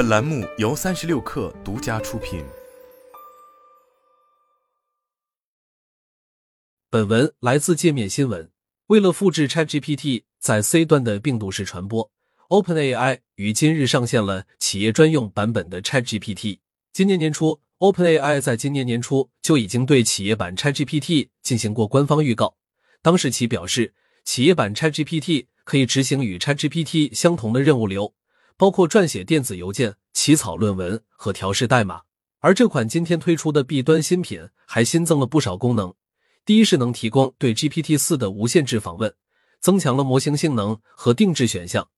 本栏目由三十六氪独家出品。本文来自界面新闻。为了复制 ChatGPT 在 C 端的病毒式传播，OpenAI 于今日上线了企业专用版本的 ChatGPT。今年年初，OpenAI 在今年年初就已经对企业版 ChatGPT 进行过官方预告。当时其表示，企业版 ChatGPT 可以执行与 ChatGPT 相同的任务流。包括撰写电子邮件、起草论文和调试代码，而这款今天推出的 B 端新品还新增了不少功能。第一是能提供对 GPT 四的无限制访问，增强了模型性能和定制选项。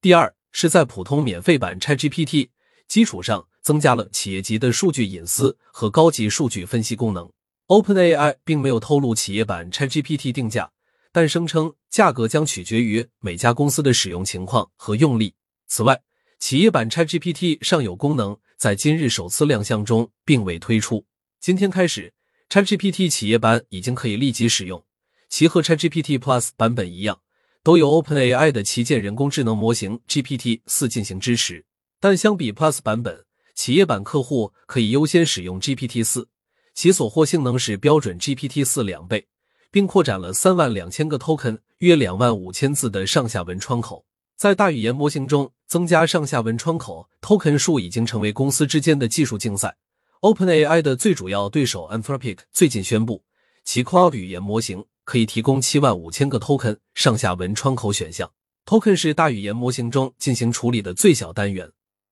第二是在普通免费版 ChatGPT 基础上增加了企业级的数据隐私和高级数据分析功能。OpenAI 并没有透露企业版 ChatGPT 定价，但声称价格将取决于每家公司的使用情况和用例。此外，企业版 ChatGPT 尚有功能在今日首次亮相中并未推出。今天开始，ChatGPT 企业版已经可以立即使用。其和 ChatGPT Plus 版本一样，都有 OpenAI 的旗舰人工智能模型 GPT 四进行支持。但相比 Plus 版本，企业版客户可以优先使用 GPT 四，其所获性能是标准 GPT 四两倍，并扩展了三万两千个 token 约两万五千字的上下文窗口。在大语言模型中增加上下文窗口 token 数已经成为公司之间的技术竞赛。OpenAI 的最主要对手 Anthropic 最近宣布，其 Claude 语言模型可以提供七万五千个 token 上下文窗口选项。token 是大语言模型中进行处理的最小单元。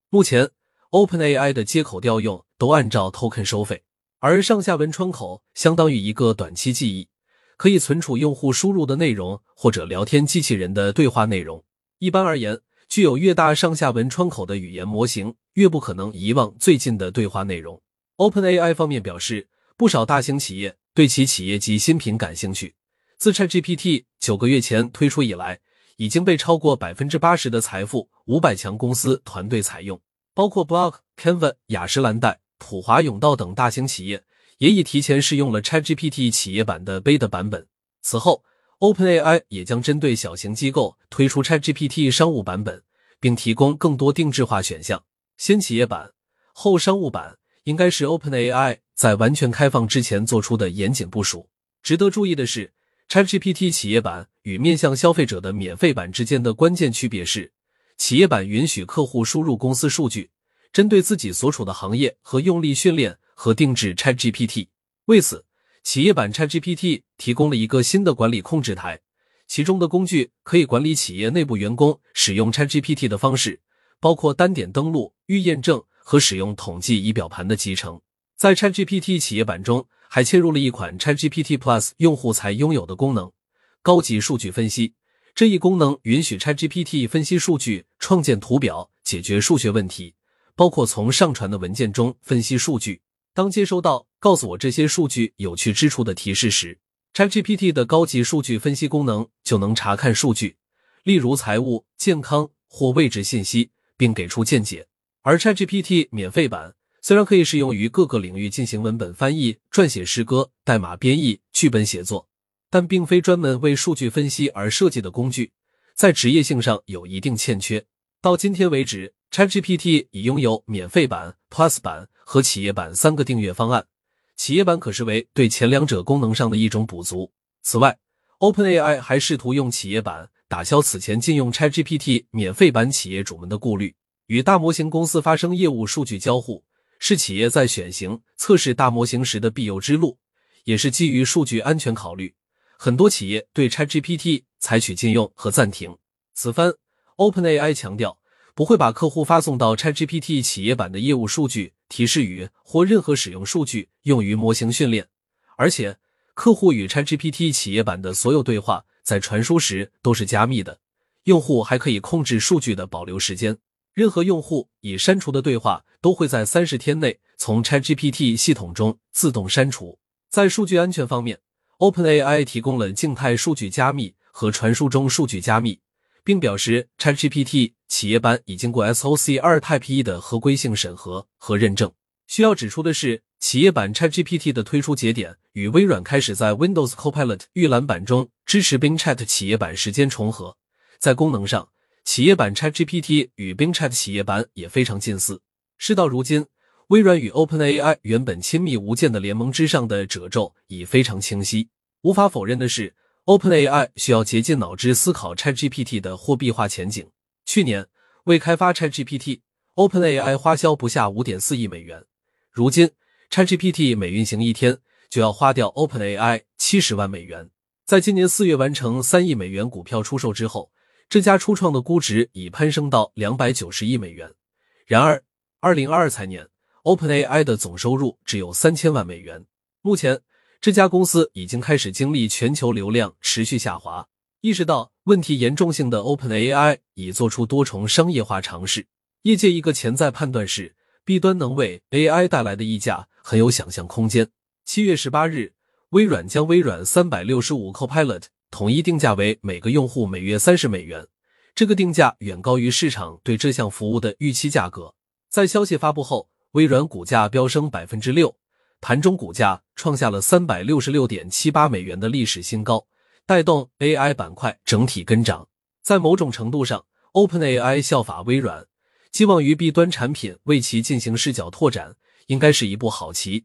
目前，OpenAI 的接口调用都按照 token 收费，而上下文窗口相当于一个短期记忆，可以存储用户输入的内容或者聊天机器人的对话内容。一般而言，具有越大上下文窗口的语言模型，越不可能遗忘最近的对话内容。OpenAI 方面表示，不少大型企业对其企业级新品感兴趣。自 ChatGPT 九个月前推出以来，已经被超过百分之八十的财富五百强公司团队采用，包括 Block、Canva、雅诗兰黛、普华永道等大型企业，也已提前试用了 ChatGPT 企业版的 Beta 版本。此后。OpenAI 也将针对小型机构推出 ChatGPT 商务版本，并提供更多定制化选项。先企业版后商务版，应该是 OpenAI 在完全开放之前做出的严谨部署。值得注意的是，ChatGPT 企业版与面向消费者的免费版之间的关键区别是，企业版允许客户输入公司数据，针对自己所处的行业和用力训练和定制 ChatGPT。为此，企业版 ChatGPT 提供了一个新的管理控制台，其中的工具可以管理企业内部员工使用 ChatGPT 的方式，包括单点登录、预验证和使用统计仪表盘的集成。在 ChatGPT 企业版中，还嵌入了一款 ChatGPT Plus 用户才拥有的功能——高级数据分析。这一功能允许 ChatGPT 分析数据、创建图表、解决数学问题，包括从上传的文件中分析数据。当接收到告诉我这些数据有趣之处的提示时，ChatGPT 的高级数据分析功能就能查看数据，例如财务、健康或位置信息，并给出见解。而 ChatGPT 免费版虽然可以适用于各个领域进行文本翻译、撰写诗歌、代码编译、剧本写作，但并非专门为数据分析而设计的工具，在职业性上有一定欠缺。到今天为止，ChatGPT 已拥有免费版、Plus 版。和企业版三个订阅方案，企业版可视为对前两者功能上的一种补足。此外，OpenAI 还试图用企业版打消此前禁用 ChatGPT 免费版企业主们的顾虑。与大模型公司发生业务数据交互，是企业在选型测试大模型时的必由之路，也是基于数据安全考虑，很多企业对 ChatGPT 采取禁用和暂停。此番，OpenAI 强调。不会把客户发送到 ChatGPT 企业版的业务数据、提示语或任何使用数据用于模型训练，而且客户与 ChatGPT 企业版的所有对话在传输时都是加密的。用户还可以控制数据的保留时间，任何用户已删除的对话都会在三十天内从 ChatGPT 系统中自动删除。在数据安全方面，OpenAI 提供了静态数据加密和传输中数据加密。并表示，ChatGPT 企业版已经过 SOC 二 Type E 的合规性审核和认证。需要指出的是，企业版 ChatGPT 的推出节点与微软开始在 Windows Copilot 预览版中支持 Bing Chat 企业版时间重合。在功能上，企业版 ChatGPT 与 Bing Chat 企业版也非常近似。事到如今，微软与 OpenAI 原本亲密无间的联盟之上的褶皱已非常清晰。无法否认的是，OpenAI 需要竭尽脑汁思考 ChatGPT 的货币化前景。去年为开发 ChatGPT，OpenAI 花销不下五点四亿美元。如今，ChatGPT 每运行一天就要花掉 OpenAI 七十万美元。在今年四月完成三亿美元股票出售之后，这家初创的估值已攀升到两百九十亿美元。然而，二零二二财年，OpenAI 的总收入只有三千万美元。目前，这家公司已经开始经历全球流量持续下滑。意识到问题严重性的 OpenAI 已做出多重商业化尝试。业界一个潜在判断是，B 端能为 AI 带来的溢价很有想象空间。七月十八日，微软将微软三百六十五 Copilot 统一定价为每个用户每月三十美元，这个定价远高于市场对这项服务的预期价格。在消息发布后，微软股价飙升百分之六，盘中股价创下了三百六十六点七八美元的历史新高。带动 AI 板块整体跟涨，在某种程度上，OpenAI 效法微软，寄望于 B 端产品为其进行视角拓展，应该是一步好棋。